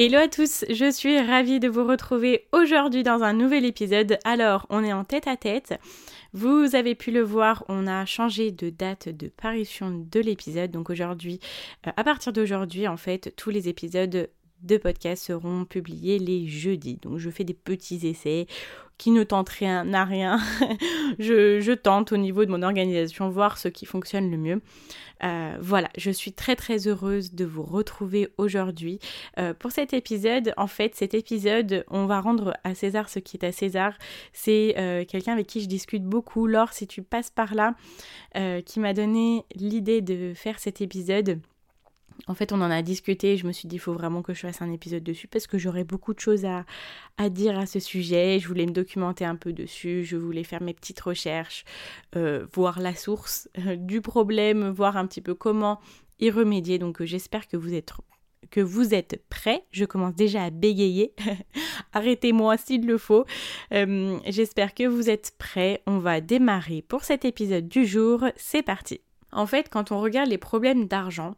Hello à tous, je suis ravie de vous retrouver aujourd'hui dans un nouvel épisode. Alors, on est en tête à tête. Vous avez pu le voir, on a changé de date de parution de l'épisode. Donc aujourd'hui, euh, à partir d'aujourd'hui, en fait, tous les épisodes de podcast seront publiés les jeudis. Donc je fais des petits essais qui ne tentent rien à rien. je, tente au niveau de mon organisation voir ce qui fonctionne le mieux. Euh, voilà, je suis très très heureuse de vous retrouver aujourd'hui euh, pour cet épisode. En fait, cet épisode, on va rendre à César ce qui est à César. C'est euh, quelqu'un avec qui je discute beaucoup. Laure, si tu passes par là, qui m'a donné l'idée de faire cet épisode. En fait, on en a discuté. Je me suis dit, il faut vraiment que je fasse un épisode dessus parce que j'aurais beaucoup de choses à, dire à ce sujet. Je voulais me documenter un peu dessus. Je voulais faire mes petites recherches, euh, voir la source euh, du problème, voir un petit peu comment y remédier. Donc, euh, j'espère que vous êtes que vous êtes prêts. Je commence déjà à bégayer. Arrêtez-moi s'il le faut. J'espère que vous êtes prêts. On va démarrer pour cet épisode du jour. C'est parti. En fait, quand on regarde les problèmes d'argent,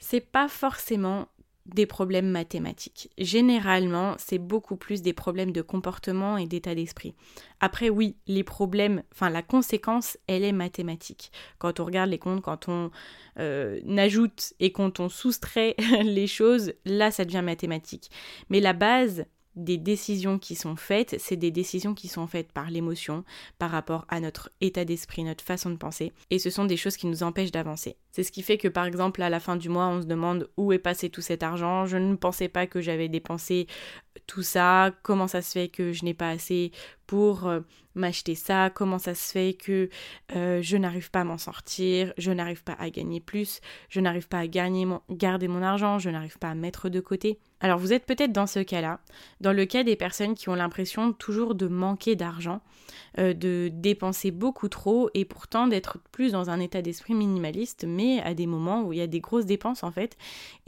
c'est pas forcément des problèmes mathématiques. Généralement, c'est beaucoup plus des problèmes de comportement et d'état d'esprit. Après, oui, les problèmes, enfin la conséquence, elle est mathématique. Quand on regarde les comptes, quand on euh, ajoute et quand on soustrait les choses, là, ça devient mathématique. Mais la base, des décisions qui sont faites, c'est des décisions qui sont faites par l'émotion, par rapport à notre état d'esprit, notre façon de penser, et ce sont des choses qui nous empêchent d'avancer. C'est ce qui fait que par exemple à la fin du mois on se demande où est passé tout cet argent, je ne pensais pas que j'avais dépensé tout ça, comment ça se fait que je n'ai pas assez pour euh, m'acheter ça, comment ça se fait que euh, je n'arrive pas à m'en sortir, je n'arrive pas à gagner plus, je n'arrive pas à gagner mon, garder mon argent, je n'arrive pas à mettre de côté. Alors vous êtes peut-être dans ce cas-là, dans le cas des personnes qui ont l'impression toujours de manquer d'argent, euh, de dépenser beaucoup trop et pourtant d'être plus dans un état d'esprit minimaliste, mais à des moments où il y a des grosses dépenses en fait,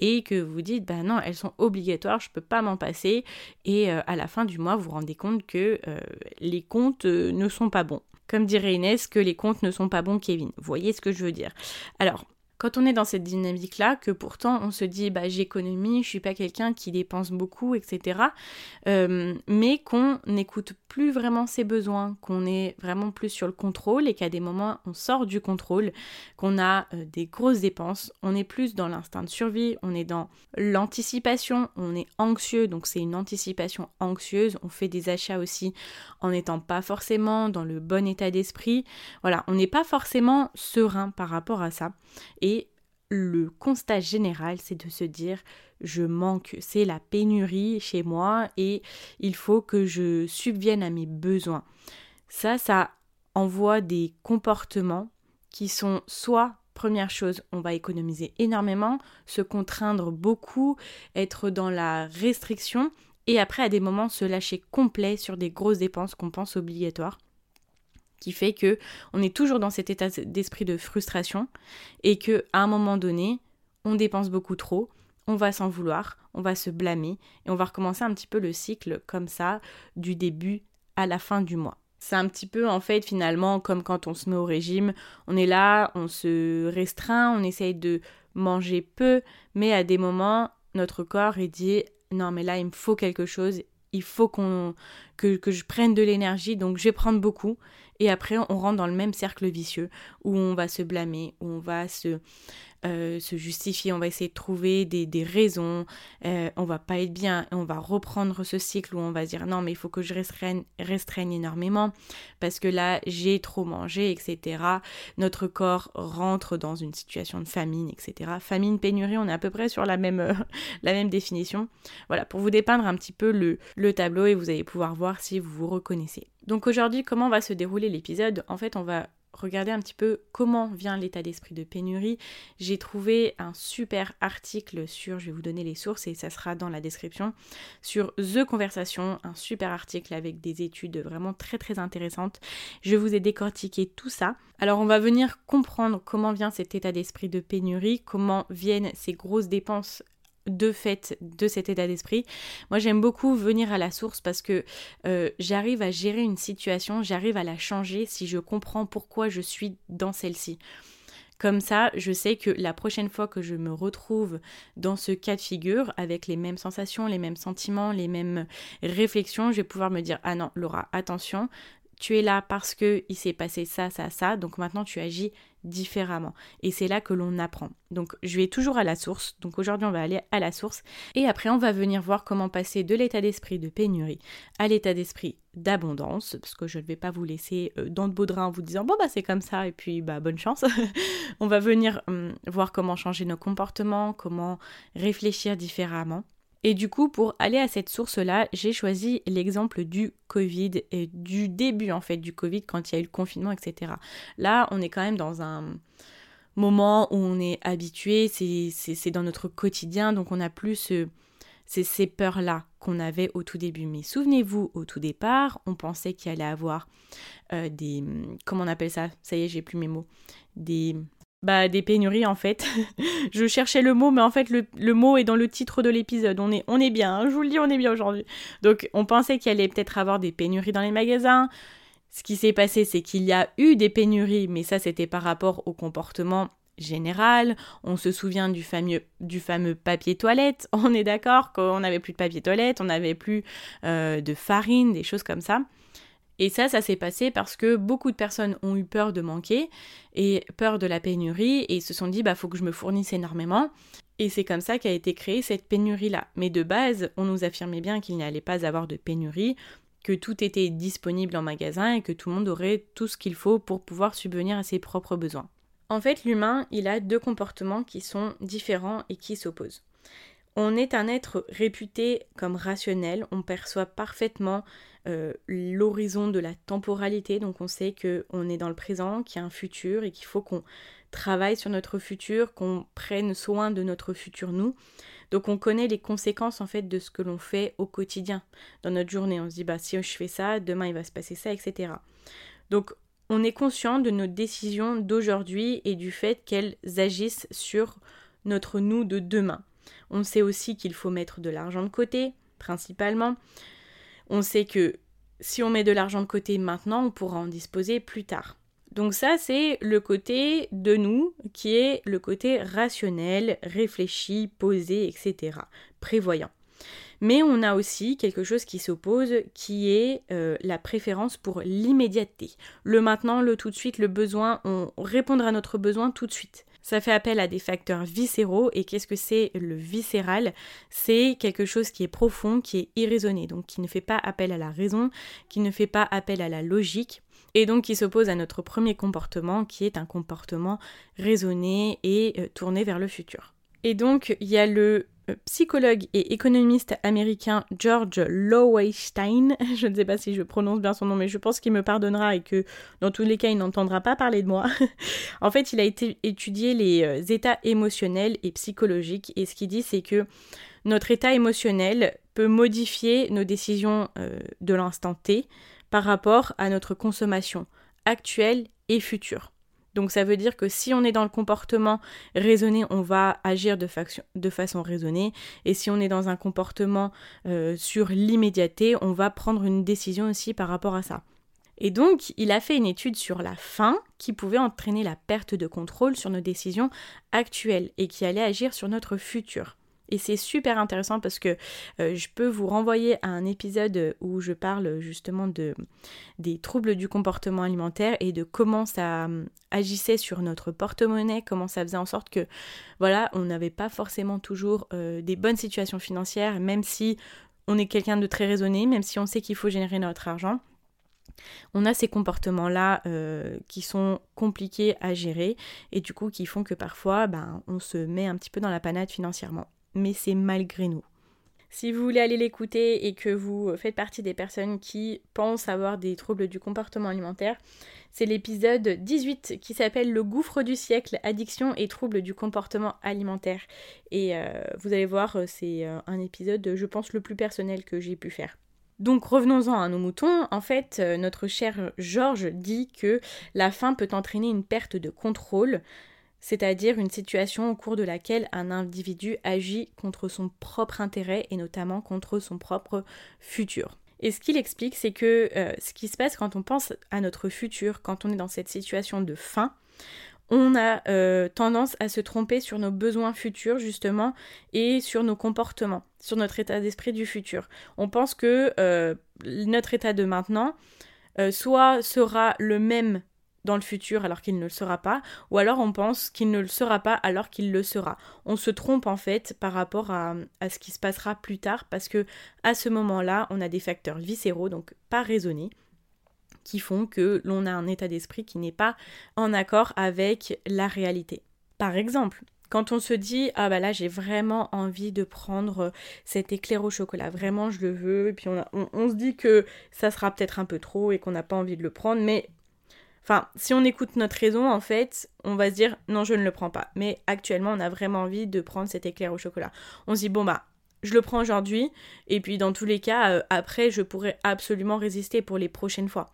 et que vous dites bah non, elles sont obligatoires, je peux pas m'en passer, et euh, à la fin du mois vous vous rendez compte que euh, les comptes ne sont pas bons. Comme dirait Inès, que les comptes ne sont pas bons, Kevin. Vous voyez ce que je veux dire. Alors, quand on est dans cette dynamique-là, que pourtant on se dit bah j'économise, je suis pas quelqu'un qui dépense beaucoup, etc. Euh, mais qu'on n'écoute plus vraiment ses besoins, qu'on est vraiment plus sur le contrôle et qu'à des moments on sort du contrôle, qu'on a euh, des grosses dépenses, on est plus dans l'instinct de survie, on est dans l'anticipation, on est anxieux, donc c'est une anticipation anxieuse, on fait des achats aussi en n'étant pas forcément dans le bon état d'esprit. Voilà, on n'est pas forcément serein par rapport à ça. Le constat général, c'est de se dire je manque, c'est la pénurie chez moi et il faut que je subvienne à mes besoins. Ça, ça envoie des comportements qui sont soit Première chose, on va économiser énormément, se contraindre beaucoup, être dans la restriction et après à des moments se lâcher complet sur des grosses dépenses qu'on pense obligatoires qui fait que on est toujours dans cet état d'esprit de frustration et que à un moment donné, on dépense beaucoup trop, on va s'en vouloir, on va se blâmer et on va recommencer un petit peu le cycle comme ça du début à la fin du mois. C'est un petit peu en fait finalement comme quand on se met au régime, on est là, on se restreint, on essaye de manger peu, mais à des moments notre corps est dit non mais là il me faut quelque chose, il faut qu'on que, que je prenne de l'énergie, donc je vais prendre beaucoup. Et après, on rentre dans le même cercle vicieux où on va se blâmer, où on va se, euh, se justifier, on va essayer de trouver des, raisons, euh, on va pas être bien, on va reprendre ce cycle où on va dire non mais il faut que je restreigne, restreigne énormément parce que là j'ai trop mangé, etc. Notre corps rentre dans une situation de famine, etc. Famine, pénurie, on est à peu près sur la même, euh, la même définition. Voilà, pour vous dépeindre un petit peu le, le tableau et vous allez pouvoir voir si vous vous reconnaissez. Donc aujourd'hui, comment va se dérouler l'épisode? En fait, on va regarder un petit peu comment vient l'état d'esprit de pénurie, j'ai trouvé un super article sur, je vais vous donner les sources et ça sera dans la description, sur The Conversation, un super article avec des études vraiment très très intéressantes. Je vous ai décortiqué tout ça. Alors on va venir comprendre comment vient cet état d'esprit de pénurie, comment viennent ces grosses dépenses de fait de cet état d'esprit. Moi j'aime beaucoup venir à la source parce que euh, j'arrive à gérer une situation, j'arrive à la changer si je comprends pourquoi je suis dans celle-ci. Comme ça, je sais que la prochaine fois que je me retrouve dans ce cas de figure, avec les mêmes sensations, les mêmes sentiments, les mêmes réflexions, je vais pouvoir me dire Ah non, Laura, attention, tu es là parce que il s'est passé ça, ça, ça, donc maintenant tu agis différemment. Et c'est là que l'on apprend. Donc je vais toujours à la source. Donc aujourd'hui on va aller à la source. Et après on va venir voir comment passer de l'état d'esprit de pénurie à l'état d'esprit d'abondance. Parce que je ne vais pas vous laisser euh, dans de beaux draps en vous disant bon bah c'est comme ça et puis bah bonne chance. on va venir hum, voir comment changer nos comportements, comment réfléchir différemment. Et du coup, pour aller à cette source-là, j'ai choisi l'exemple du Covid et du début en fait du Covid quand il y a eu le confinement, etc. Là, on est quand même dans un moment où on est habitué, c'est dans notre quotidien, donc on n'a plus ces peurs-là qu'on avait au tout début. Mais souvenez-vous, au tout départ, on pensait qu'il allait avoir euh, des... Comment on appelle ça? Ça y est, j'ai plus mes mots. Des bah, des pénuries en fait. je cherchais le mot, mais en fait le, mot est dans le titre de l'épisode. On est, on est bien, hein, je vous le dis, on est bien aujourd'hui. Donc on pensait qu'il allait peut-être avoir des pénuries dans les magasins. Ce qui s'est passé, c'est qu'il y a eu des pénuries, mais ça c'était par rapport au comportement général. On se souvient du fameux, du fameux papier toilette. On est d'accord qu'on n'avait plus de papier toilette, on n'avait plus euh, de farine, des choses comme ça. Et ça, ça s'est passé parce que beaucoup de personnes ont eu peur de manquer et peur de la pénurie et se sont dit bah faut que je me fournisse énormément. Et c'est comme ça qu'a été créée cette pénurie-là. Mais de base, on nous affirmait bien qu'il n'y allait pas avoir de pénurie, que tout était disponible en magasin et que tout le monde aurait tout ce qu'il faut pour pouvoir subvenir à ses propres besoins. En fait, l'humain, il a deux comportements qui sont différents et qui s'opposent. On est un être réputé comme rationnel, on perçoit parfaitement euh, l'horizon de la temporalité, donc on sait qu'on est dans le présent, qu'il y a un futur et qu'il faut qu'on travaille sur notre futur, qu'on prenne soin de notre futur nous. Donc on connaît les conséquences en fait de ce que l'on fait au quotidien dans notre journée. On se dit bah si je fais ça, demain il va se passer ça, etc. Donc on est conscient de nos décisions d'aujourd'hui et du fait qu'elles agissent sur notre nous de demain. On sait aussi qu'il faut mettre de l'argent de côté, principalement. On sait que si on met de l'argent de côté maintenant, on pourra en disposer plus tard. Donc ça, c'est le côté de nous qui est le côté rationnel, réfléchi, posé, etc. Prévoyant. Mais on a aussi quelque chose qui s'oppose, qui est euh, la préférence pour l'immédiateté. Le maintenant, le tout de suite, le besoin, on répondra à notre besoin tout de suite. Ça fait appel à des facteurs viscéraux. Et qu'est-ce que c'est le viscéral? C'est quelque chose qui est profond, qui est irraisonné, donc qui ne fait pas appel à la raison, qui ne fait pas appel à la logique, et donc qui s'oppose à notre premier comportement, qui est un comportement raisonné et euh, tourné vers le futur. Et donc, il y a le psychologue et économiste américain George Lowenstein, je ne sais pas si je prononce bien son nom, mais je pense qu'il me pardonnera et que dans tous les cas, il n'entendra pas parler de moi. en fait, il a étudié les euh, états émotionnels et psychologiques, et ce qu'il dit, c'est que notre état émotionnel peut modifier nos décisions euh, de l'instant T par rapport à notre consommation actuelle et future. Donc ça veut dire que si on est dans le comportement raisonné, on va agir de, façon raisonnée. Et si on est dans un comportement euh, sur l'immédiateté, on va prendre une décision aussi par rapport à ça. Et donc, il a fait une étude sur la faim qui pouvait entraîner la perte de contrôle sur nos décisions actuelles et qui allait agir sur notre futur. Et c'est super intéressant parce que euh, je peux vous renvoyer à un épisode où je parle justement de, des troubles du comportement alimentaire et de comment ça euh, agissait sur notre porte-monnaie, comment ça faisait en sorte que, voilà, on n'avait pas forcément toujours euh, des bonnes situations financières, même si on est quelqu'un de très raisonné, même si on sait qu'il faut générer notre argent. On a ces comportements-là qui sont compliqués à gérer et du coup qui font que parfois ben, on se met un petit peu dans la panade financièrement mais c'est malgré nous. Si vous voulez aller l'écouter et que vous faites partie des personnes qui pensent avoir des troubles du comportement alimentaire, c'est l'épisode 18 qui s'appelle Le gouffre du siècle, addiction et troubles du comportement alimentaire. Et euh, vous allez voir, c'est euh, un épisode, je pense, le plus personnel que j'ai pu faire. Donc revenons-en à nos moutons. En fait, euh, notre cher Georges dit que la faim peut entraîner une perte de contrôle, c'est-à-dire une situation au cours de laquelle un individu agit contre son propre intérêt et notamment contre son propre futur. Et ce qu'il explique, c'est que euh, ce qui se passe quand on pense à notre futur, quand on est dans cette situation de faim, on a euh, tendance à se tromper sur nos besoins futurs justement et sur nos comportements, sur notre état d'esprit du futur. On pense que euh, notre état de maintenant soit sera le même dans le futur alors qu'il ne le sera pas, ou alors on pense qu'il ne le sera pas alors qu'il le sera. On se trompe en fait par rapport à, ce qui se passera plus tard parce que à ce moment-là, on a des facteurs viscéraux, donc pas raisonnés, qui font que l'on a un état d'esprit qui n'est pas en accord avec la réalité. Par exemple, quand on se dit ah bah là j'ai vraiment envie de prendre cet éclair au chocolat, vraiment je le veux, et puis on, on se dit que ça sera peut-être un peu trop et qu'on n'a pas envie de le prendre, mais Enfin, si on écoute notre raison, en fait, on va se dire non, je ne le prends pas. Mais actuellement, on a vraiment envie de prendre cet éclair au chocolat. On se dit bon bah, je le prends aujourd'hui, et puis dans tous les cas, euh, après, je pourrais absolument résister pour les prochaines fois.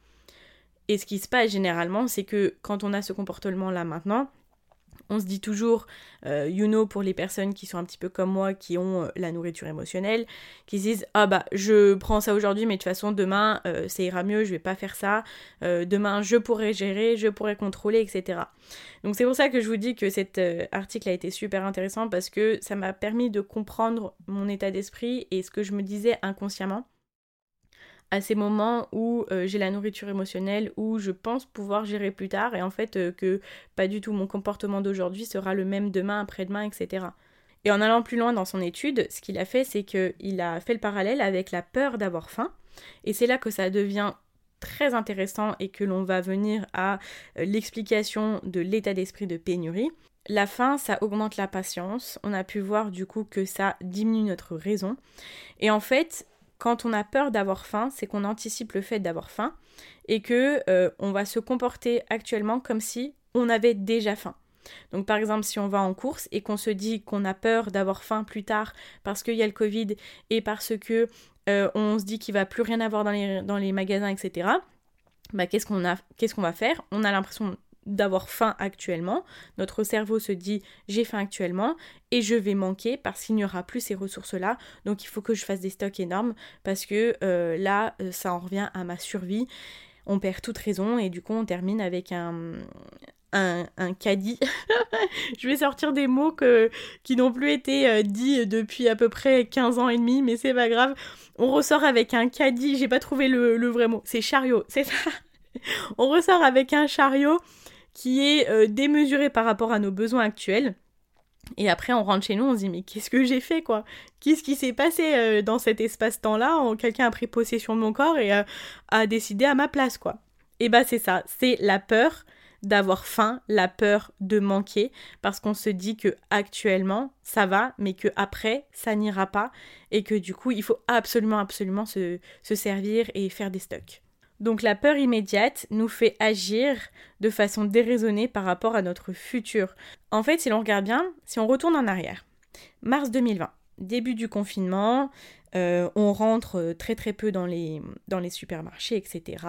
Et ce qui se passe généralement, c'est que quand on a ce comportement-là maintenant, on se dit toujours, euh, you know, pour les personnes qui sont un petit peu comme moi, qui ont euh, la nourriture émotionnelle, qui se disent, ah bah, je prends ça aujourd'hui, mais de toute façon, demain, euh, ça ira mieux, je vais pas faire ça. demain, je pourrai gérer, je pourrai contrôler, etc. Donc c'est pour ça que je vous dis que cet article a été super intéressant parce que ça m'a permis de comprendre mon état d'esprit et ce que je me disais inconsciemment à ces moments où euh, j'ai la nourriture émotionnelle, où je pense pouvoir gérer plus tard, et en fait euh, que pas du tout mon comportement d'aujourd'hui sera le même demain, après-demain, etc. Et en allant plus loin dans son étude, ce qu'il a fait, c'est qu'il a fait le parallèle avec la peur d'avoir faim, et c'est là que ça devient très intéressant et que l'on va venir à euh, l'explication de l'état d'esprit de pénurie. La faim, ça augmente la patience. On a pu voir du coup que ça diminue notre raison. Et en fait, quand on a peur d'avoir faim, c'est qu'on anticipe le fait d'avoir faim et que euh, on va se comporter actuellement comme si on avait déjà faim. Donc par exemple, si on va en course et qu'on se dit qu'on a peur d'avoir faim plus tard parce qu'il y a le Covid et parce que euh, on se dit qu'il va plus rien avoir dans les, magasins, etc. Bah, qu'est-ce qu'on va faire? On a l'impression d'avoir faim actuellement. Notre cerveau se dit j'ai faim actuellement et je vais manquer parce qu'il n'y aura plus ces ressources-là. Donc il faut que je fasse des stocks énormes parce que euh, là, euh, ça en revient à ma survie. On perd toute raison et du coup on termine avec un, un, caddie. je vais sortir des mots qui n'ont plus été euh, dits depuis à peu près 15 ans et demi, mais c'est pas grave. On ressort avec un caddie, j'ai pas trouvé le vrai mot, c'est chariot, c'est ça. on ressort avec un chariot qui est euh, démesuré par rapport à nos besoins actuels. Et après, on rentre chez nous, on se dit mais qu'est-ce que j'ai fait quoi? Qu'est-ce qui s'est passé euh, dans cet espace-temps-là? Quelqu'un a pris possession de mon corps et euh, a décidé à ma place quoi. Et bah c'est ça, c'est la peur d'avoir faim, la peur de manquer, parce qu'on se dit que actuellement ça va, mais que après ça n'ira pas, et que du coup il faut absolument absolument se servir et faire des stocks. Donc la peur immédiate nous fait agir de façon déraisonnée par rapport à notre futur. En fait, si l'on regarde bien, si on retourne en arrière, mars 2020, début du confinement, euh, on rentre euh, très très peu dans les, supermarchés, etc.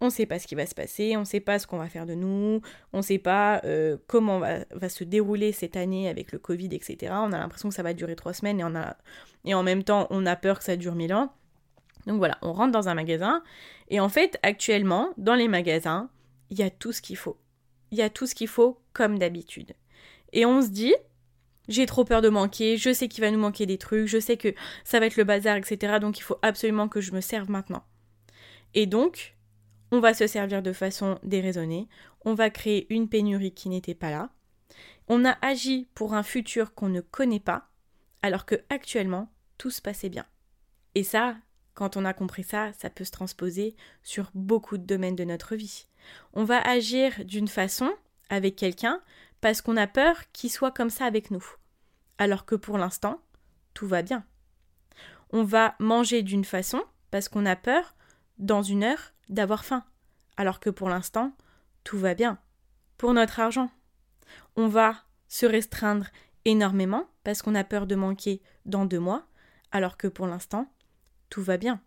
On ne sait pas ce qui va se passer, on ne sait pas ce qu'on va faire de nous, on ne sait pas euh, comment va, se dérouler cette année avec le Covid, etc. On a l'impression que ça va durer trois semaines et, et en même temps on a peur que ça dure mille ans. Donc voilà, on rentre dans un magasin et en fait, actuellement, dans les magasins, il y a tout ce qu'il faut. Il y a tout ce qu'il faut comme d'habitude. Et on se dit, j'ai trop peur de manquer, je sais qu'il va nous manquer des trucs, je sais que ça va être le bazar, etc. Donc il faut absolument que je me serve maintenant. Et donc, on va se servir de façon déraisonnée, on va créer une pénurie qui n'était pas là. On a agi pour un futur qu'on ne connaît pas, alors que actuellement tout se passait bien. Et ça, quand on a compris ça, ça peut se transposer sur beaucoup de domaines de notre vie. On va agir d'une façon avec quelqu'un parce qu'on a peur qu'il soit comme ça avec nous. Alors que pour l'instant, tout va bien. on va manger d'une façon parce qu'on a peur, dans une heure, d'avoir faim, alors que pour l'instant, tout va bien. Pour notre argent, on va se restreindre énormément parce qu'on a peur de manquer dans deux mois, alors que pour l'instant, tout va bien.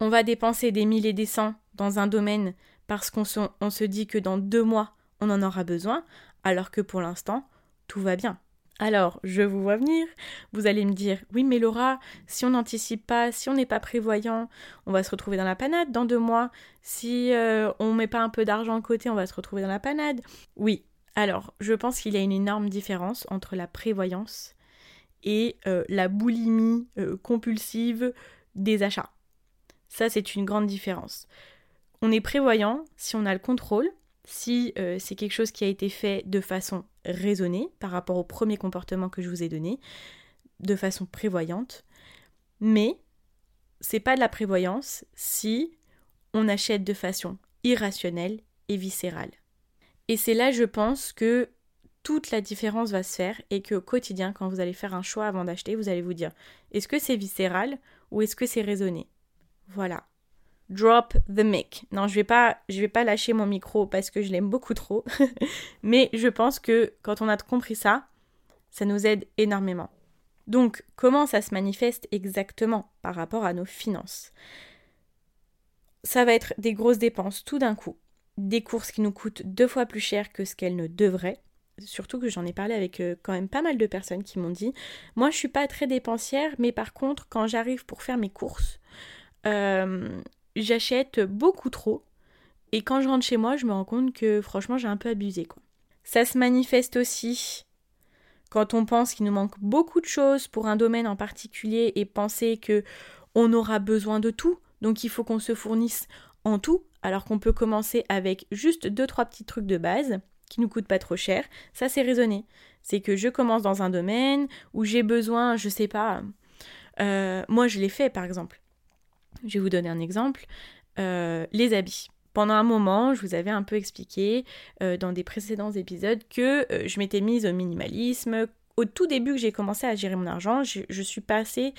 On va dépenser des mille et des cents dans un domaine parce qu'on se, dit que dans deux mois, on en aura besoin, alors que pour l'instant, tout va bien. Alors, je vous vois venir, vous allez me dire, oui mais Laura, si on n'anticipe pas, si on n'est pas prévoyant, on va se retrouver dans la panade dans deux mois, si euh, on met pas un peu d'argent à côté, on va se retrouver dans la panade. Oui, alors, je pense qu'il y a une énorme différence entre la prévoyance et euh, la boulimie euh, compulsive des achats. Ça, c'est une grande différence. On est prévoyant si on a le contrôle, si euh, c'est quelque chose qui a été fait de façon raisonnée par rapport au premier comportement que je vous ai donné, de façon prévoyante. Mais c'est pas de la prévoyance si on achète de façon irrationnelle et viscérale. Et c'est là, je pense, que toute la différence va se faire et qu'au quotidien, quand vous allez faire un choix avant d'acheter, vous allez vous dire est-ce que c'est viscéral ou est-ce que c'est raisonné? Voilà. Drop the mic. Non, je vais pas, je vais pas lâcher mon micro parce que je l'aime beaucoup trop. Mais je pense que quand on a compris ça, ça nous aide énormément. Donc, comment ça se manifeste exactement par rapport à nos finances? Ça va être des grosses dépenses tout d'un coup des courses qui nous coûtent deux fois plus cher que ce qu'elles ne devraient. Surtout que j'en ai parlé avec euh, quand même pas mal de personnes qui m'ont dit Moi, je suis pas très dépensière, mais par contre, quand j'arrive pour faire mes courses, euh, j'achète beaucoup trop. Et quand je rentre chez moi, je me rends compte que franchement, j'ai un peu abusé. Quoi. Ça se manifeste aussi quand on pense qu'il nous manque beaucoup de choses pour un domaine en particulier et penser que on aura besoin de tout. Donc il faut qu'on se fournisse en tout alors qu'on peut commencer avec juste deux trois petits trucs de base qui nous coûtent pas trop cher. Ça c'est raisonné. C'est que je commence dans un domaine où j'ai besoin, je sais pas. Euh, moi je l'ai fait par exemple. Je vais vous donner un exemple. Euh, les habits. Pendant un moment, je vous avais un peu expliqué euh, dans des précédents épisodes que je m'étais mise au minimalisme, au tout début que j'ai commencé à gérer mon argent, je, suis passée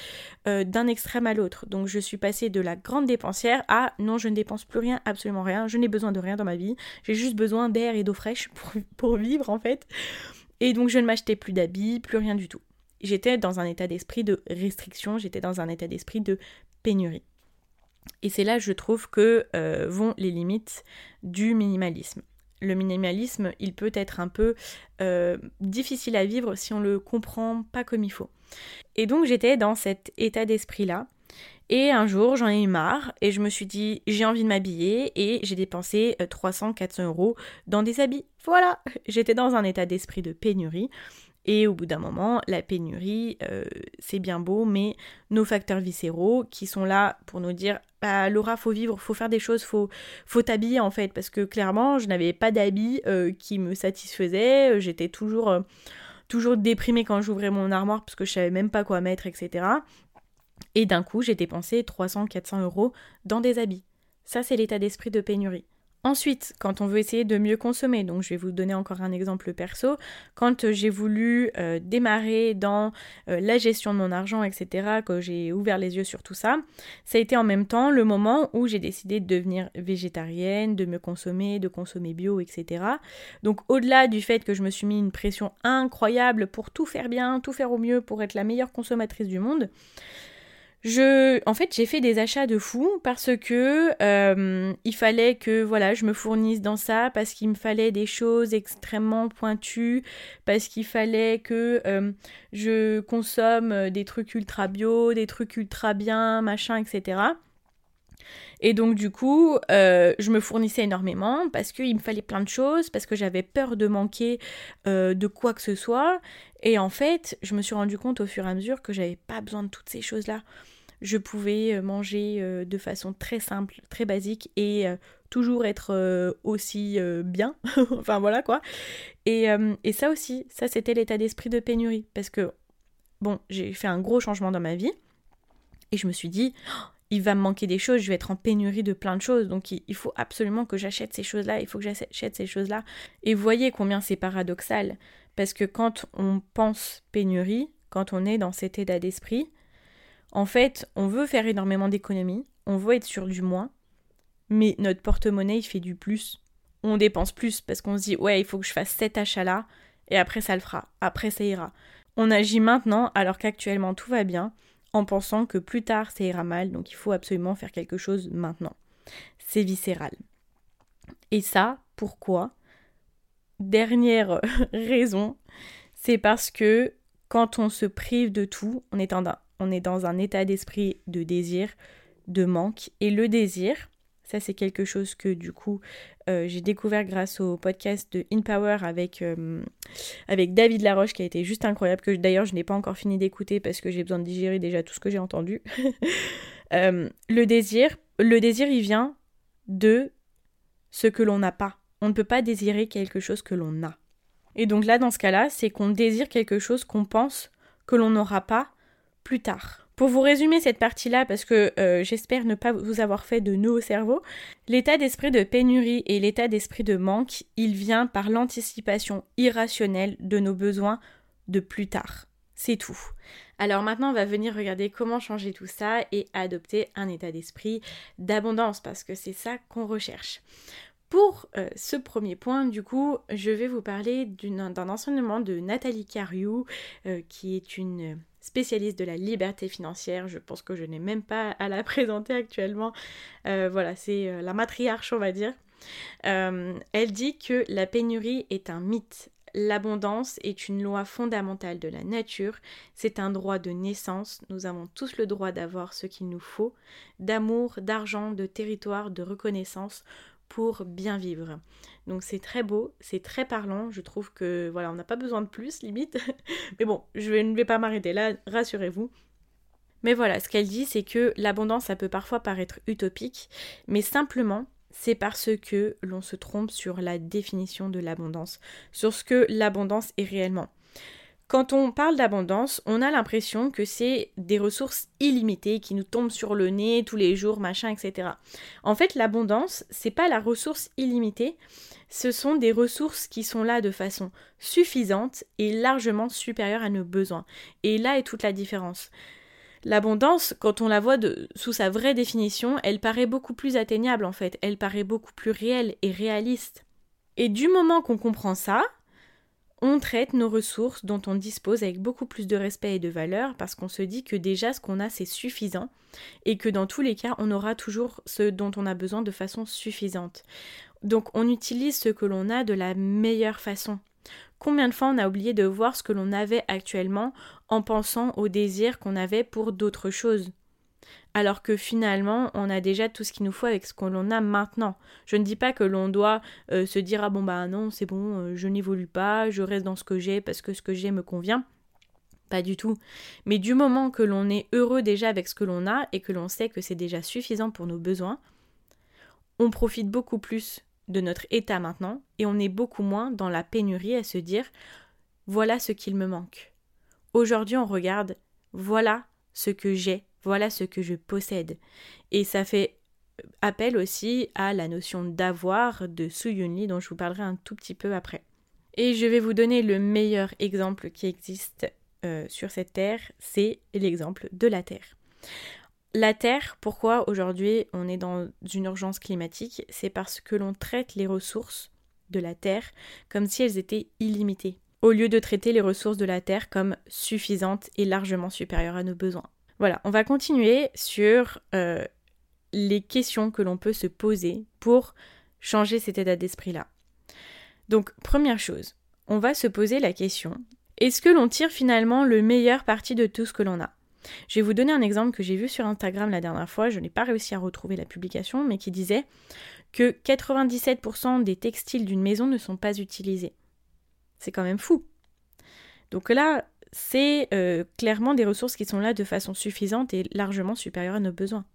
euh, d'un extrême à l'autre. Donc je suis passée de la grande dépensière à non, je ne dépense plus rien, absolument rien, je n'ai besoin de rien dans ma vie, j'ai juste besoin d'air et d'eau fraîche pour, vivre en fait. Et donc je ne m'achetais plus d'habits, plus rien du tout. J'étais dans un état d'esprit de restriction, j'étais dans un état d'esprit de pénurie. Et c'est là, je trouve, que euh, vont les limites du minimalisme le minimalisme, il peut être un peu euh, difficile à vivre si on le comprend pas comme il faut. Et donc j'étais dans cet état d'esprit-là. Et un jour, j'en ai eu marre et je me suis dit, j'ai envie de m'habiller et j'ai dépensé 300-400 euh, euros dans des habits. Voilà, j'étais dans un état d'esprit de pénurie. Et au bout d'un moment, la pénurie, euh, c'est bien beau, mais nos facteurs viscéraux qui sont là pour nous dire bah, Laura, faut vivre, faut faire des choses, faut, faut t'habiller en fait, parce que clairement, je n'avais pas d'habits euh, qui me satisfaisaient, j'étais toujours, euh, toujours déprimée quand j'ouvrais mon armoire parce que je savais même pas quoi mettre, etc. Et d'un coup, j'ai dépensé 300-400 euros dans des habits. Ça, c'est l'état d'esprit de pénurie. Ensuite, quand on veut essayer de mieux consommer, donc je vais vous donner encore un exemple perso, quand j'ai voulu euh, démarrer dans euh, la gestion de mon argent, etc., que j'ai ouvert les yeux sur tout ça, ça a été en même temps le moment où j'ai décidé de devenir végétarienne, de me consommer, de consommer bio, etc. Donc au-delà du fait que je me suis mis une pression incroyable pour tout faire bien, tout faire au mieux, pour être la meilleure consommatrice du monde, en fait, j'ai fait des achats de fou parce que euh, il fallait que voilà, je me fournisse dans ça, parce qu'il me fallait des choses extrêmement pointues, parce qu'il fallait que euh, je consomme des trucs ultra bio, des trucs ultra bien, machin, etc. Et donc du coup, euh, je me fournissais énormément parce qu'il me fallait plein de choses, parce que j'avais peur de manquer de quoi que ce soit. Et en fait, je me suis rendu compte au fur et à mesure que j'avais pas besoin de toutes ces choses-là je pouvais euh, manger euh, de façon très simple, très basique et euh, toujours être aussi bien. enfin voilà quoi. Et, ça aussi, ça c'était l'état d'esprit de pénurie. Parce que, bon, j'ai fait un gros changement dans ma vie et je me suis dit, oh, il va me manquer des choses, je vais être en pénurie de plein de choses, donc il, faut absolument que j'achète ces choses-là, il faut que j'achète ces choses-là. Et voyez combien c'est paradoxal, parce que quand on pense pénurie, quand on est dans cet état d'esprit, En fait, on veut faire énormément d'économies, on veut être sur du moins, mais notre porte-monnaie, il fait du plus. On dépense plus parce qu'on se dit, ouais, il faut que je fasse cet achat-là, et après ça le fera, après ça ira. On agit maintenant alors qu'actuellement tout va bien, en pensant que plus tard ça ira mal, donc il faut absolument faire quelque chose maintenant. C'est viscéral. Et ça, pourquoi? Dernière raison, c'est parce que quand on se prive de tout, on est, on est dans un état d'esprit de désir, de manque. Et le désir, ça c'est quelque chose que du coup euh, j'ai découvert grâce au podcast de In Power avec, euh, avec David Laroche qui a été juste incroyable, que d'ailleurs je n'ai pas encore fini d'écouter parce que j'ai besoin de digérer déjà tout ce que j'ai entendu. Euh, le désir, le désir il vient de ce que l'on n'a pas. On ne peut pas désirer quelque chose que l'on a. Et donc là, dans ce cas-là, c'est qu'on désire quelque chose qu'on pense que l'on n'aura pas plus tard. Pour vous résumer cette partie-là, parce que euh, j'espère ne pas vous avoir fait de nœuds au cerveau, l'état d'esprit de pénurie et l'état d'esprit de manque, il vient par l'anticipation irrationnelle de nos besoins de plus tard. C'est tout. Alors maintenant, on va venir regarder comment changer tout ça et adopter un état d'esprit d'abondance, parce que c'est ça qu'on recherche. Pour euh, ce premier point, du coup, je vais vous parler d'un enseignement de Nathalie Cariou, euh, qui est une spécialiste de la liberté financière. Je pense que je n'ai même pas à la présenter actuellement. Euh, voilà, c'est la matriarche, on va dire. elle dit que la pénurie est un mythe. L'abondance est une loi fondamentale de la nature, c'est un droit de naissance, nous avons tous le droit d'avoir ce qu'il nous faut, d'amour, d'argent, de territoire, de reconnaissance, pour bien vivre. Donc c'est très beau, c'est très parlant, je trouve que voilà, on n'a pas besoin de plus limite. Mais bon, je ne vais pas m'arrêter là, rassurez-vous. Mais voilà, ce qu'elle dit, c'est que l'abondance, ça peut parfois paraître utopique, mais simplement, c'est parce que l'on se trompe sur la définition de l'abondance, sur ce que l'abondance est réellement. Quand on parle d'abondance, on a l'impression que c'est des ressources illimitées qui nous tombent sur le nez tous les jours, machin, etc. En fait, l'abondance, c'est pas la ressource illimitée, ce sont des ressources qui sont là de façon suffisante et largement supérieure à nos besoins. Et là est toute la différence. L'abondance, quand on la voit sous sa vraie définition, elle paraît beaucoup plus atteignable en fait, elle paraît beaucoup plus réelle et réaliste. Et du moment qu'on comprend ça, on traite nos ressources dont on dispose avec beaucoup plus de respect et de valeur parce qu'on se dit que déjà ce qu'on a c'est suffisant et que dans tous les cas on aura toujours ce dont on a besoin de façon suffisante. Donc on utilise ce que l'on a de la meilleure façon. Combien de fois on a oublié de voir ce que l'on avait actuellement en pensant au désir qu'on avait pour d'autres choses? Alors que finalement on a déjà tout ce qu'il nous faut avec ce que l'on a maintenant. Je ne dis pas que l'on doit euh, se dire ah bon bah non c'est bon euh, je n'évolue pas, je reste dans ce que j'ai parce que ce que j'ai me convient. Pas du tout. Mais du moment que l'on est heureux déjà avec ce que l'on a et que l'on sait que c'est déjà suffisant pour nos besoins, on profite beaucoup plus de notre état maintenant et on est beaucoup moins dans la pénurie à se dire voilà ce qu'il me manque. Aujourd'hui on regarde voilà ce que j'ai voilà ce que je possède. Et ça fait appel aussi à la notion d'avoir de Su Yunli dont je vous parlerai un tout petit peu après. Et je vais vous donner le meilleur exemple qui existe euh, sur cette terre, c'est l'exemple de la Terre. La Terre, pourquoi aujourd'hui on est dans une urgence climatique? C'est parce que l'on traite les ressources de la Terre comme si elles étaient illimitées, au lieu de traiter les ressources de la Terre comme suffisantes et largement supérieures à nos besoins. Voilà, on va continuer sur euh, les questions que l'on peut se poser pour changer cet état d'esprit-là. Donc, première chose, on va se poser la question, est-ce que l'on tire finalement le meilleur parti de tout ce que l'on a? Je vais vous donner un exemple que j'ai vu sur Instagram la dernière fois, je n'ai pas réussi à retrouver la publication, mais qui disait que 97% des textiles d'une maison ne sont pas utilisés. C'est quand même fou. Donc là, c'est euh, clairement des ressources qui sont là de façon suffisante et largement supérieure à nos besoins.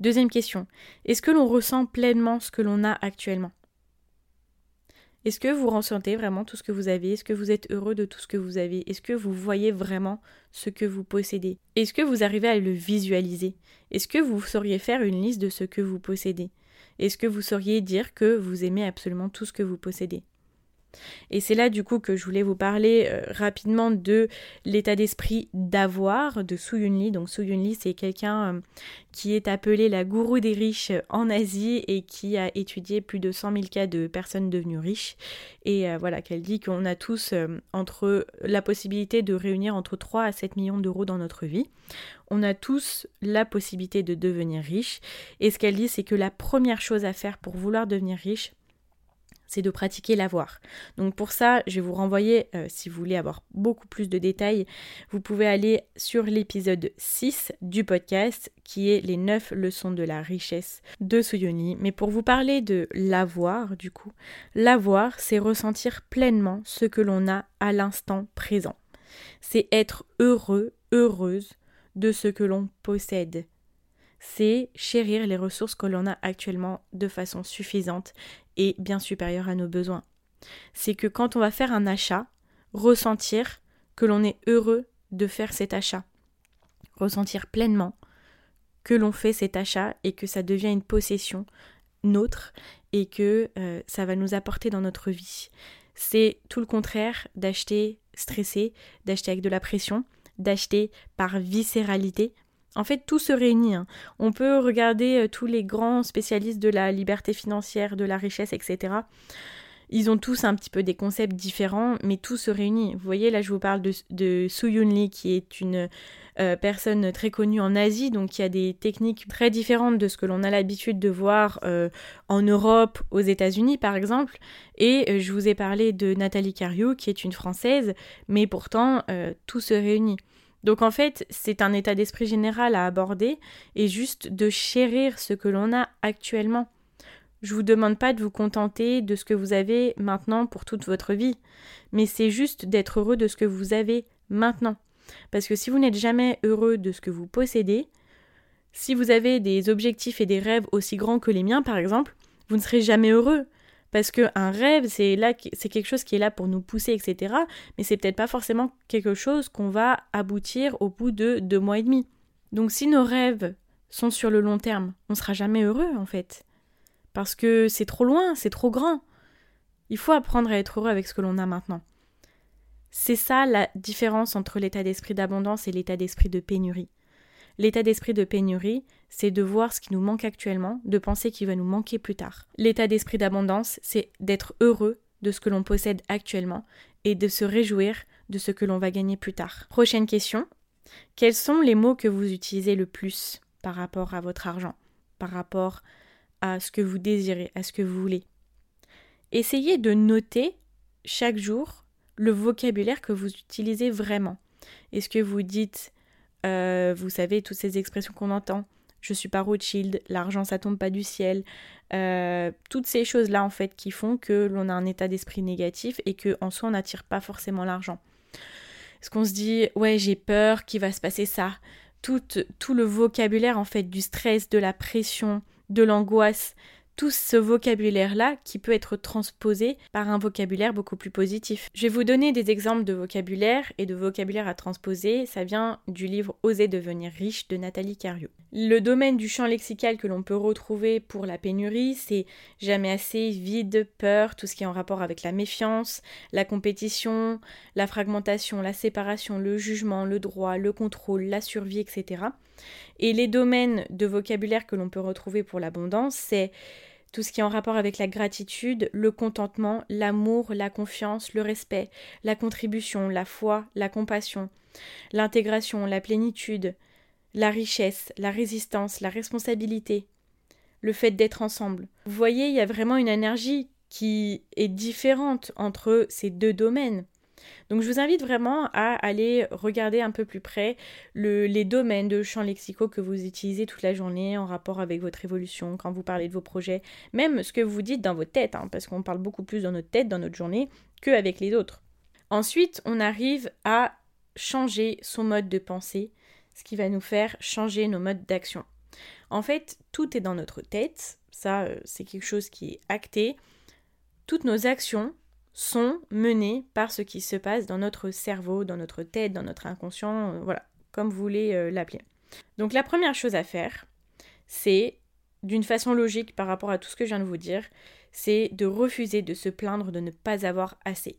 Deuxième question, est-ce que l'on ressent pleinement ce que l'on a actuellement Est-ce que vous ressentez vraiment tout ce que vous avez Est-ce que vous êtes heureux de tout ce que vous avez Est-ce que vous voyez vraiment ce que vous possédez Est-ce que vous arrivez à le visualiser Est-ce que vous sauriez faire une liste de ce que vous possédez Est-ce que vous sauriez dire que vous aimez absolument tout ce que vous possédez Et c'est là du coup que je voulais vous parler euh, rapidement de l'état d'esprit d'avoir de Su Yunli. Donc Su Yunli c'est quelqu'un euh, qui est appelé la gourou des riches en Asie et qui a étudié plus de 100 000 cas de personnes devenues riches. Et euh, voilà qu'elle dit qu'on a tous entre la possibilité de réunir entre 3 à 7 millions d'euros dans notre vie. On a tous la possibilité de devenir riche. Et ce qu'elle dit c'est que la première chose à faire pour vouloir devenir riche, c'est de pratiquer l'avoir. Donc pour ça, je vais vous renvoyer, euh, si vous voulez avoir beaucoup plus de détails, vous pouvez aller sur l'épisode 6 du podcast qui est les 9 leçons de la richesse de Soyoni. Mais pour vous parler de l'avoir, du coup, l'avoir, c'est ressentir pleinement ce que l'on a à l'instant présent. C'est être heureux, heureuse de ce que l'on possède c'est chérir les ressources que l'on a actuellement de façon suffisante et bien supérieure à nos besoins. C'est que quand on va faire un achat, ressentir que l'on est heureux de faire cet achat. Ressentir pleinement que l'on fait cet achat et que ça devient une possession nôtre et que euh, ça va nous apporter dans notre vie. C'est tout le contraire d'acheter stressé, d'acheter avec de la pression, d'acheter par viscéralité, en fait, tout se réunit. Hein. On peut regarder euh, tous les grands spécialistes de la liberté financière, de la richesse, etc. Ils ont tous un petit peu des concepts différents, mais tout se réunit. Vous voyez, là, je vous parle de, de Su qui est une euh, personne très connue en Asie, donc qui a des techniques très différentes de ce que l'on a l'habitude de voir euh, en Europe, aux États-Unis, par exemple. Et je vous ai parlé de Nathalie Cariou, qui est une Française, mais pourtant, tout se réunit. Donc en fait, c'est un état d'esprit général à aborder et juste de chérir ce que l'on a actuellement. Je vous demande pas de vous contenter de ce que vous avez maintenant pour toute votre vie, mais c'est juste d'être heureux de ce que vous avez maintenant. Parce que si vous n'êtes jamais heureux de ce que vous possédez, si vous avez des objectifs et des rêves aussi grands que les miens par exemple, vous ne serez jamais heureux parce qu'un rêve, c'est là, c'est quelque chose qui est là pour nous pousser, etc. Mais c'est peut-être pas forcément quelque chose qu'on va aboutir au bout de deux mois et demi. Donc si nos rêves sont sur le long terme, on sera jamais heureux en fait. Parce que c'est trop loin, c'est trop grand. Il faut apprendre à être heureux avec ce que l'on a maintenant. C'est ça la différence entre l'état d'esprit d'abondance et l'état d'esprit de pénurie. L'état d'esprit de pénurie, c'est de voir ce qui nous manque actuellement, de penser qu'il va nous manquer plus tard. L'état d'esprit d'abondance, c'est d'être heureux de ce que l'on possède actuellement et de se réjouir de ce que l'on va gagner plus tard. Prochaine question. Quels sont les mots que vous utilisez le plus par rapport à votre argent, par rapport à ce que vous désirez, à ce que vous voulez? Essayez de noter chaque jour le vocabulaire que vous utilisez vraiment. Est-ce que vous dites euh, vous savez, toutes ces expressions qu'on entend. Je suis pas Rothschild, l'argent ça tombe pas du ciel. Euh, toutes ces choses-là en fait qui font que l'on a un état d'esprit négatif et que en soi on n'attire pas forcément l'argent. Est-ce qu'on se dit ouais j'ai peur qu'il va se passer ça tout, tout le vocabulaire en fait du stress, de la pression, de l'angoisse, tout ce vocabulaire-là qui peut être transposé par un vocabulaire beaucoup plus positif. Je vais vous donner des exemples de vocabulaire et de vocabulaire à transposer. Ça vient du livre Oser devenir riche de Nathalie Cario. Le domaine du champ lexical que l'on peut retrouver pour la pénurie, c'est jamais assez, vide, peur, tout ce qui est en rapport avec la méfiance, la compétition, la fragmentation, la séparation, le jugement, le droit, le contrôle, la survie, etc. Et les domaines de vocabulaire que l'on peut retrouver pour l'abondance, c'est tout ce qui est en rapport avec la gratitude, le contentement, l'amour, la confiance, le respect, la contribution, la foi, la compassion, l'intégration, la plénitude, la richesse, la résistance, la responsabilité, le fait d'être ensemble. Vous voyez, il y a vraiment une énergie qui est différente entre ces deux domaines. Donc je vous invite vraiment à aller regarder un peu plus près les domaines de champs lexicaux que vous utilisez toute la journée en rapport avec votre évolution, quand vous parlez de vos projets, même ce que vous dites dans votre tête, hein, parce qu'on parle beaucoup plus dans notre tête, dans notre journée, qu'avec les autres. Ensuite, on arrive à changer son mode de pensée, ce qui va nous faire changer nos modes d'action. En fait, tout est dans notre tête, ça euh, c'est quelque chose qui est acté. Toutes nos actions sont menées par ce qui se passe dans notre cerveau, dans notre tête, dans notre inconscient, euh, voilà, comme vous voulez euh, l'appeler. Donc la première chose à faire, c'est, d'une façon logique par rapport à tout ce que je viens de vous dire, c'est de refuser de se plaindre de ne pas avoir assez.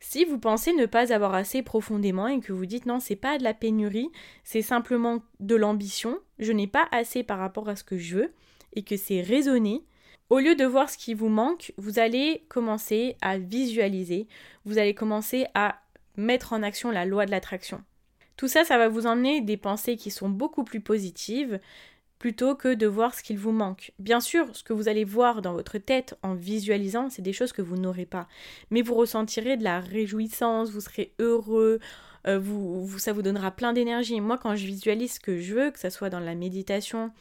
Si vous pensez ne pas avoir assez profondément et que vous dites non, c'est pas de la pénurie, c'est simplement de l'ambition, je n'ai pas assez par rapport à ce que je veux et que c'est raisonné, au lieu de voir ce qui vous manque, vous allez commencer à visualiser, vous allez commencer à mettre en action la loi de l'attraction. Tout ça, ça va vous emmener des pensées qui sont beaucoup plus positives, plutôt que de voir ce qu'il vous manque. Bien sûr, ce que vous allez voir dans votre tête en visualisant, c'est des choses que vous n'aurez pas. Mais vous ressentirez de la réjouissance, vous serez heureux, euh, ça vous donnera plein d'énergie. Moi, quand je visualise ce que je veux, que ce soit dans la méditation,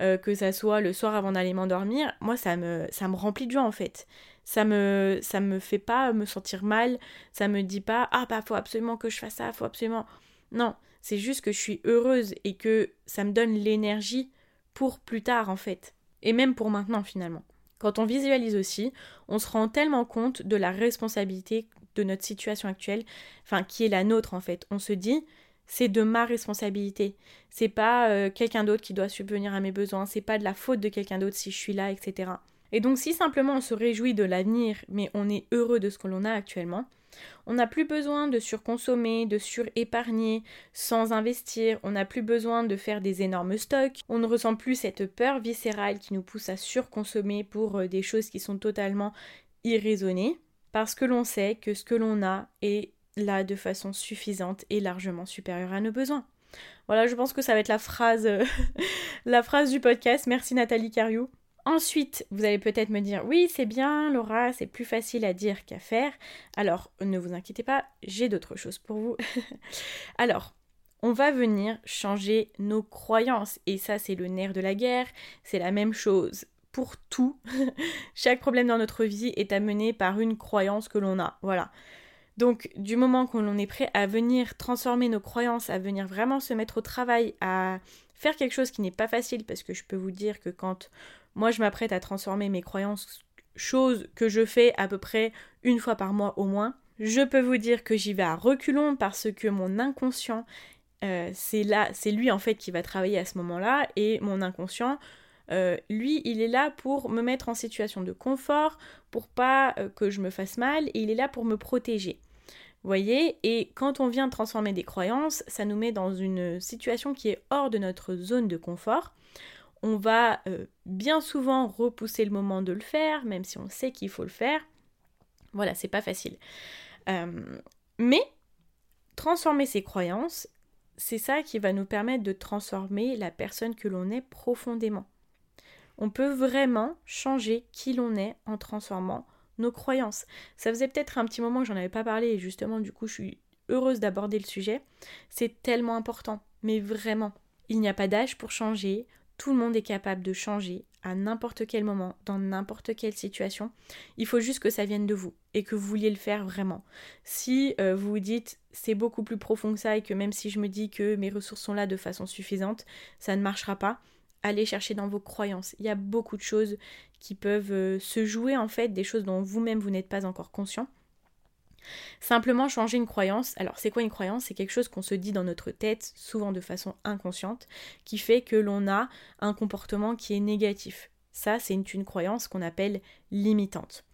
euh, que ça soit le soir avant d'aller m'endormir, moi, ça me, ça me remplit de joie en fait. Ça me, ça me fait pas me sentir mal, ça me dit pas, ah bah faut absolument que je fasse ça, faut absolument. Non, c'est juste que je suis heureuse et que ça me donne l'énergie pour plus tard en fait. Et même pour maintenant finalement. Quand on visualise aussi, on se rend tellement compte de la responsabilité de notre situation actuelle, enfin qui est la nôtre en fait. On se dit, c'est de ma responsabilité. C'est pas euh, quelqu'un d'autre qui doit subvenir à mes besoins, c'est pas de la faute de quelqu'un d'autre si je suis là, etc. Et donc si simplement on se réjouit de l'avenir, mais on est heureux de ce que l'on a actuellement, on n'a plus besoin de surconsommer, de surépargner sans investir, on n'a plus besoin de faire des énormes stocks, on ne ressent plus cette peur viscérale qui nous pousse à surconsommer pour euh, des choses qui sont totalement irraisonnées, parce que l'on sait que ce que l'on a est là de façon suffisante et largement supérieure à nos besoins. Voilà, je pense que ça va être la phrase, la phrase du podcast. Merci Nathalie Cariou. Ensuite, vous allez peut-être me dire oui, c'est bien, Laura, c'est plus facile à dire qu'à faire. Alors, ne vous inquiétez pas, j'ai d'autres choses pour vous. Alors, on va venir changer nos croyances. Et ça, c'est le nerf de la guerre. C'est la même chose pour tout. Chaque problème dans notre vie est amené par une croyance que l'on a. Voilà. Donc, du moment qu'on est prêt à venir transformer nos croyances, à venir vraiment se mettre au travail, à faire quelque chose qui n'est pas facile, parce que je peux vous dire que quand moi, je m'apprête à transformer mes croyances, chose que je fais à peu près une fois par mois au moins. Je peux vous dire que j'y vais à reculons parce que mon inconscient, euh, c'est là, c'est lui en fait qui va travailler à ce moment-là et mon inconscient, euh, lui, il est là pour me mettre en situation de confort, pour pas euh, que je me fasse mal, il est là pour me protéger. Vous voyez? Et quand on vient transformer des croyances, ça nous met dans une situation qui est hors de notre zone de confort on va euh, bien souvent repousser le moment de le faire, même si on sait qu'il faut le faire. Voilà, c'est pas facile. Mais transformer ses croyances, c'est ça qui va nous permettre de transformer la personne que l'on est profondément. On peut vraiment changer qui l'on est en transformant nos croyances. Ça faisait peut-être un petit moment que j'en avais pas parlé et justement du coup je suis heureuse d'aborder le sujet. C'est tellement important, mais vraiment. Il n'y a pas d'âge pour changer, tout le monde est capable de changer à n'importe quel moment, dans n'importe quelle situation. Il faut juste que ça vienne de vous et que vous vouliez le faire vraiment. Si euh, vous vous dites c'est beaucoup plus profond que ça et que même si je me dis que mes ressources sont là de façon suffisante, ça ne marchera pas, allez chercher dans vos croyances. Il y a beaucoup de choses qui peuvent euh, se jouer en fait, des choses dont vous-même vous, n'êtes pas encore conscient. Simplement changer une croyance. Alors c'est quoi une croyance? C'est quelque chose qu'on se dit dans notre tête, souvent de façon inconsciente, qui fait que l'on a un comportement qui est négatif. Ça, c'est une, croyance qu'on appelle limitante.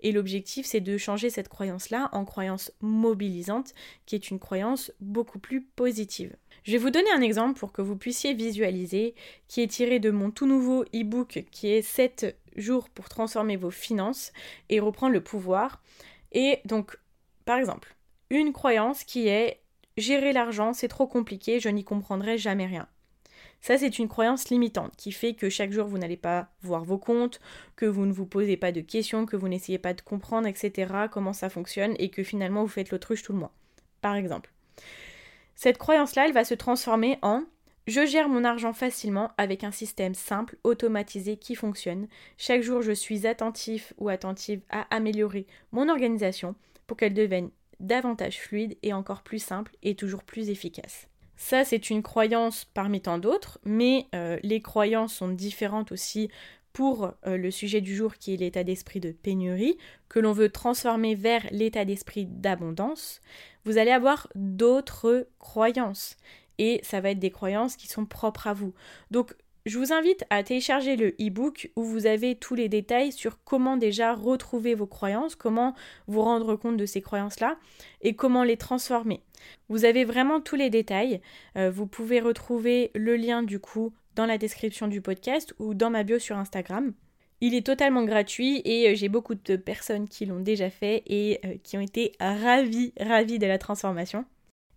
Et l'objectif, c'est de changer cette croyance-là en croyance mobilisante, qui est une croyance beaucoup plus positive. Je vais vous donner un exemple pour que vous puissiez visualiser, qui est tiré de mon tout nouveau e-book qui est 7 jours pour transformer vos finances et reprendre le pouvoir. Et donc, par exemple, une croyance qui est gérer l'argent, c'est trop compliqué, je n'y comprendrai jamais rien. Ça, c'est une croyance limitante qui fait que chaque jour, vous n'allez pas voir vos comptes, que vous ne vous posez pas de questions, que vous n'essayez pas de comprendre, etc., comment ça fonctionne, et que finalement, vous faites l'autruche tout le mois. Par exemple. Cette croyance-là, elle va se transformer en je gère mon argent facilement avec un système simple, automatisé qui fonctionne. Chaque jour, je suis attentif ou attentive à améliorer mon organisation pour qu'elle devienne davantage fluide et encore plus simple et toujours plus efficace. Ça, c'est une croyance parmi tant d'autres, mais euh, les croyances sont différentes aussi pour euh, le sujet du jour qui est l'état d'esprit de pénurie, que l'on veut transformer vers l'état d'esprit d'abondance. Vous allez avoir d'autres croyances et ça va être des croyances qui sont propres à vous. Donc Je vous invite à télécharger le e-book où vous avez tous les détails sur comment déjà retrouver vos croyances, comment vous rendre compte de ces croyances-là et comment les transformer. Vous avez vraiment tous les détails. Euh, vous pouvez retrouver le lien du coup dans la description du podcast ou dans ma bio sur Instagram. Il est totalement gratuit et euh, j'ai beaucoup de personnes qui l'ont déjà fait et euh, qui ont été ravis, ravis de la transformation.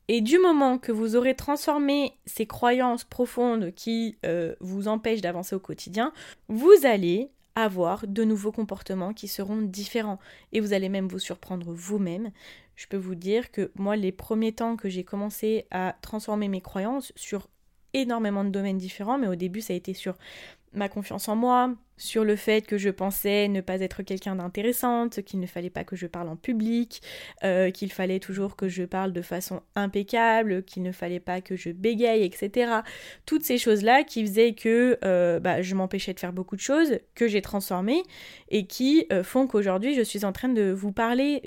Et du moment que vous aurez transformé ces croyances profondes qui euh, vous empêchent d'avancer au quotidien, vous allez avoir de nouveaux comportements qui seront différents. Et vous allez même vous surprendre vous-même. Je peux vous dire que moi, les premiers temps que j'ai commencé à transformer mes croyances sur énormément de domaines différents, mais au début ça a été sur ma confiance en moi, sur le fait que je pensais ne pas être quelqu'un d'intéressante, qu'il ne fallait pas que je parle en public, euh, qu'il fallait toujours que je parle de façon impeccable, qu'il ne fallait pas que je bégaye, etc. Toutes ces choses-là qui faisaient que euh, bah, je m'empêchais de faire beaucoup de choses, que j'ai transformées, et qui euh, font qu'aujourd'hui je suis en train de vous parler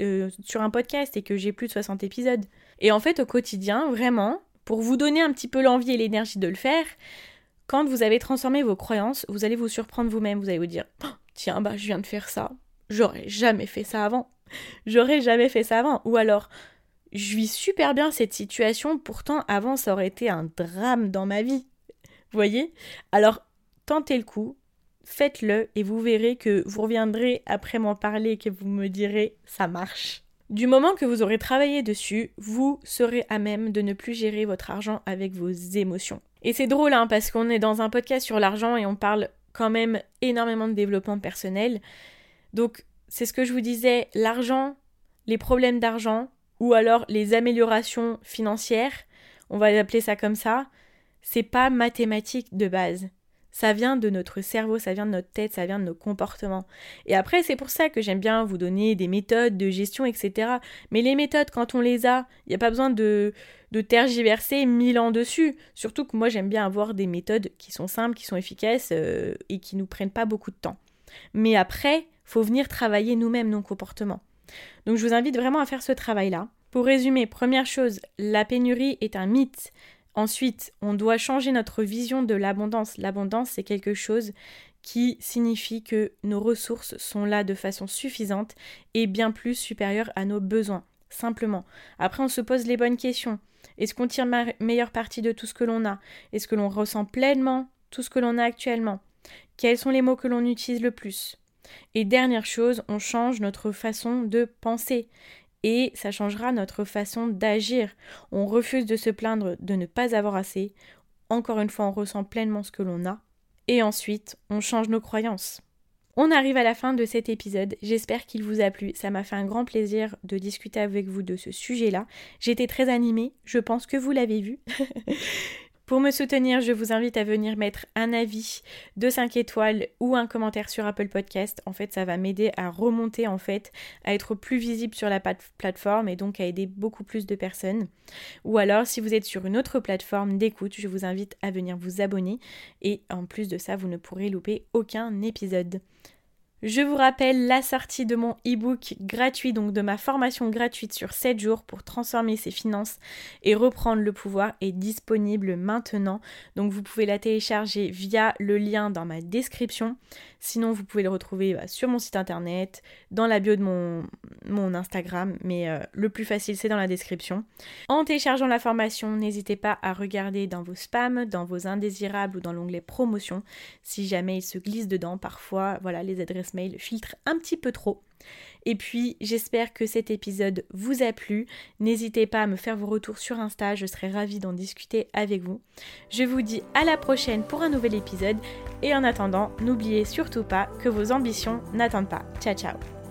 sur un podcast et que j'ai plus de 60 épisodes. Et en fait au quotidien, vraiment, pour vous donner un petit peu l'envie et l'énergie de le faire, quand vous avez transformé vos croyances, vous allez vous surprendre vous-même, vous allez vous dire oh, tiens bah je viens de faire ça, j'aurais jamais fait ça avant. J'aurais jamais fait ça avant ou alors je vis super bien cette situation, pourtant avant ça aurait été un drame dans ma vie. Vous voyez? Alors tentez le coup, faites-le et vous verrez que vous reviendrez après m'en parler et que vous me direz ça marche. Du moment que vous aurez travaillé dessus, vous serez à même de ne plus gérer votre argent avec vos émotions. Et c'est drôle hein, parce qu'on est dans un podcast sur l'argent et on parle quand même énormément de développement personnel. Donc c'est ce que je vous disais, l'argent, les problèmes d'argent ou alors les améliorations financières, on va appeler ça comme ça, c'est pas mathématique de base. Ça vient de notre cerveau, ça vient de notre tête, ça vient de nos comportements. Et après, c'est pour ça que j'aime bien vous donner des méthodes de gestion, etc. Mais les méthodes, quand on les a, il n'y a pas besoin de, tergiverser mille ans dessus. Surtout que moi, j'aime bien avoir des méthodes qui sont simples, qui sont efficaces euh, et qui nous prennent pas beaucoup de temps. Mais après, faut venir travailler nous-mêmes nos comportements. Donc je vous invite vraiment à faire ce travail-là. Pour résumer, première chose, la pénurie est un mythe. Ensuite, on doit changer notre vision de l'abondance. L'abondance, c'est quelque chose qui signifie que nos ressources sont là de façon suffisante et bien plus supérieures à nos besoins, simplement. Après, on se pose les bonnes questions. Est-ce qu'on tire ma meilleure partie de tout ce que l'on a? Est-ce que l'on ressent pleinement tout ce que l'on a actuellement? Quels sont les mots que l'on utilise le plus? Et dernière chose, on change notre façon de penser et ça changera notre façon d'agir. On refuse de se plaindre de ne pas avoir assez. Encore une fois, on ressent pleinement ce que l'on a. Et ensuite, on change nos croyances. On arrive à la fin de cet épisode, j'espère qu'il vous a plu, ça m'a fait un grand plaisir de discuter avec vous de ce sujet-là. J'étais très animée, je pense que vous l'avez vu. Pour me soutenir, je vous invite à venir mettre un avis de 5 étoiles ou un commentaire sur Apple Podcast. En fait, ça va m'aider à remonter en fait, à être plus visible sur la plateforme et donc à aider beaucoup plus de personnes. Ou alors, si vous êtes sur une autre plateforme d'écoute, je vous invite à venir vous abonner et en plus de ça, vous ne pourrez louper aucun épisode. Je vous rappelle la sortie de mon e-book gratuit, donc de ma formation gratuite sur 7 jours pour transformer ses finances et reprendre le pouvoir est disponible maintenant. Donc vous pouvez la télécharger via le lien dans ma description. Sinon, vous pouvez le retrouver bah, sur mon site internet, dans la bio de mon, Instagram, mais euh, le plus facile c'est dans la description. En téléchargeant la formation, n'hésitez pas à regarder dans vos spams, dans vos indésirables ou dans l'onglet promotion si jamais il se glisse dedans. Parfois, voilà, les adresses mail filtrent un petit peu trop. Et puis, j'espère que cet épisode vous a plu. N'hésitez pas à me faire vos retours sur Insta, je serai ravie d'en discuter avec vous. Je vous dis à la prochaine pour un nouvel épisode et en attendant, n'oubliez surtout pas que vos ambitions n'attendent pas. Ciao ciao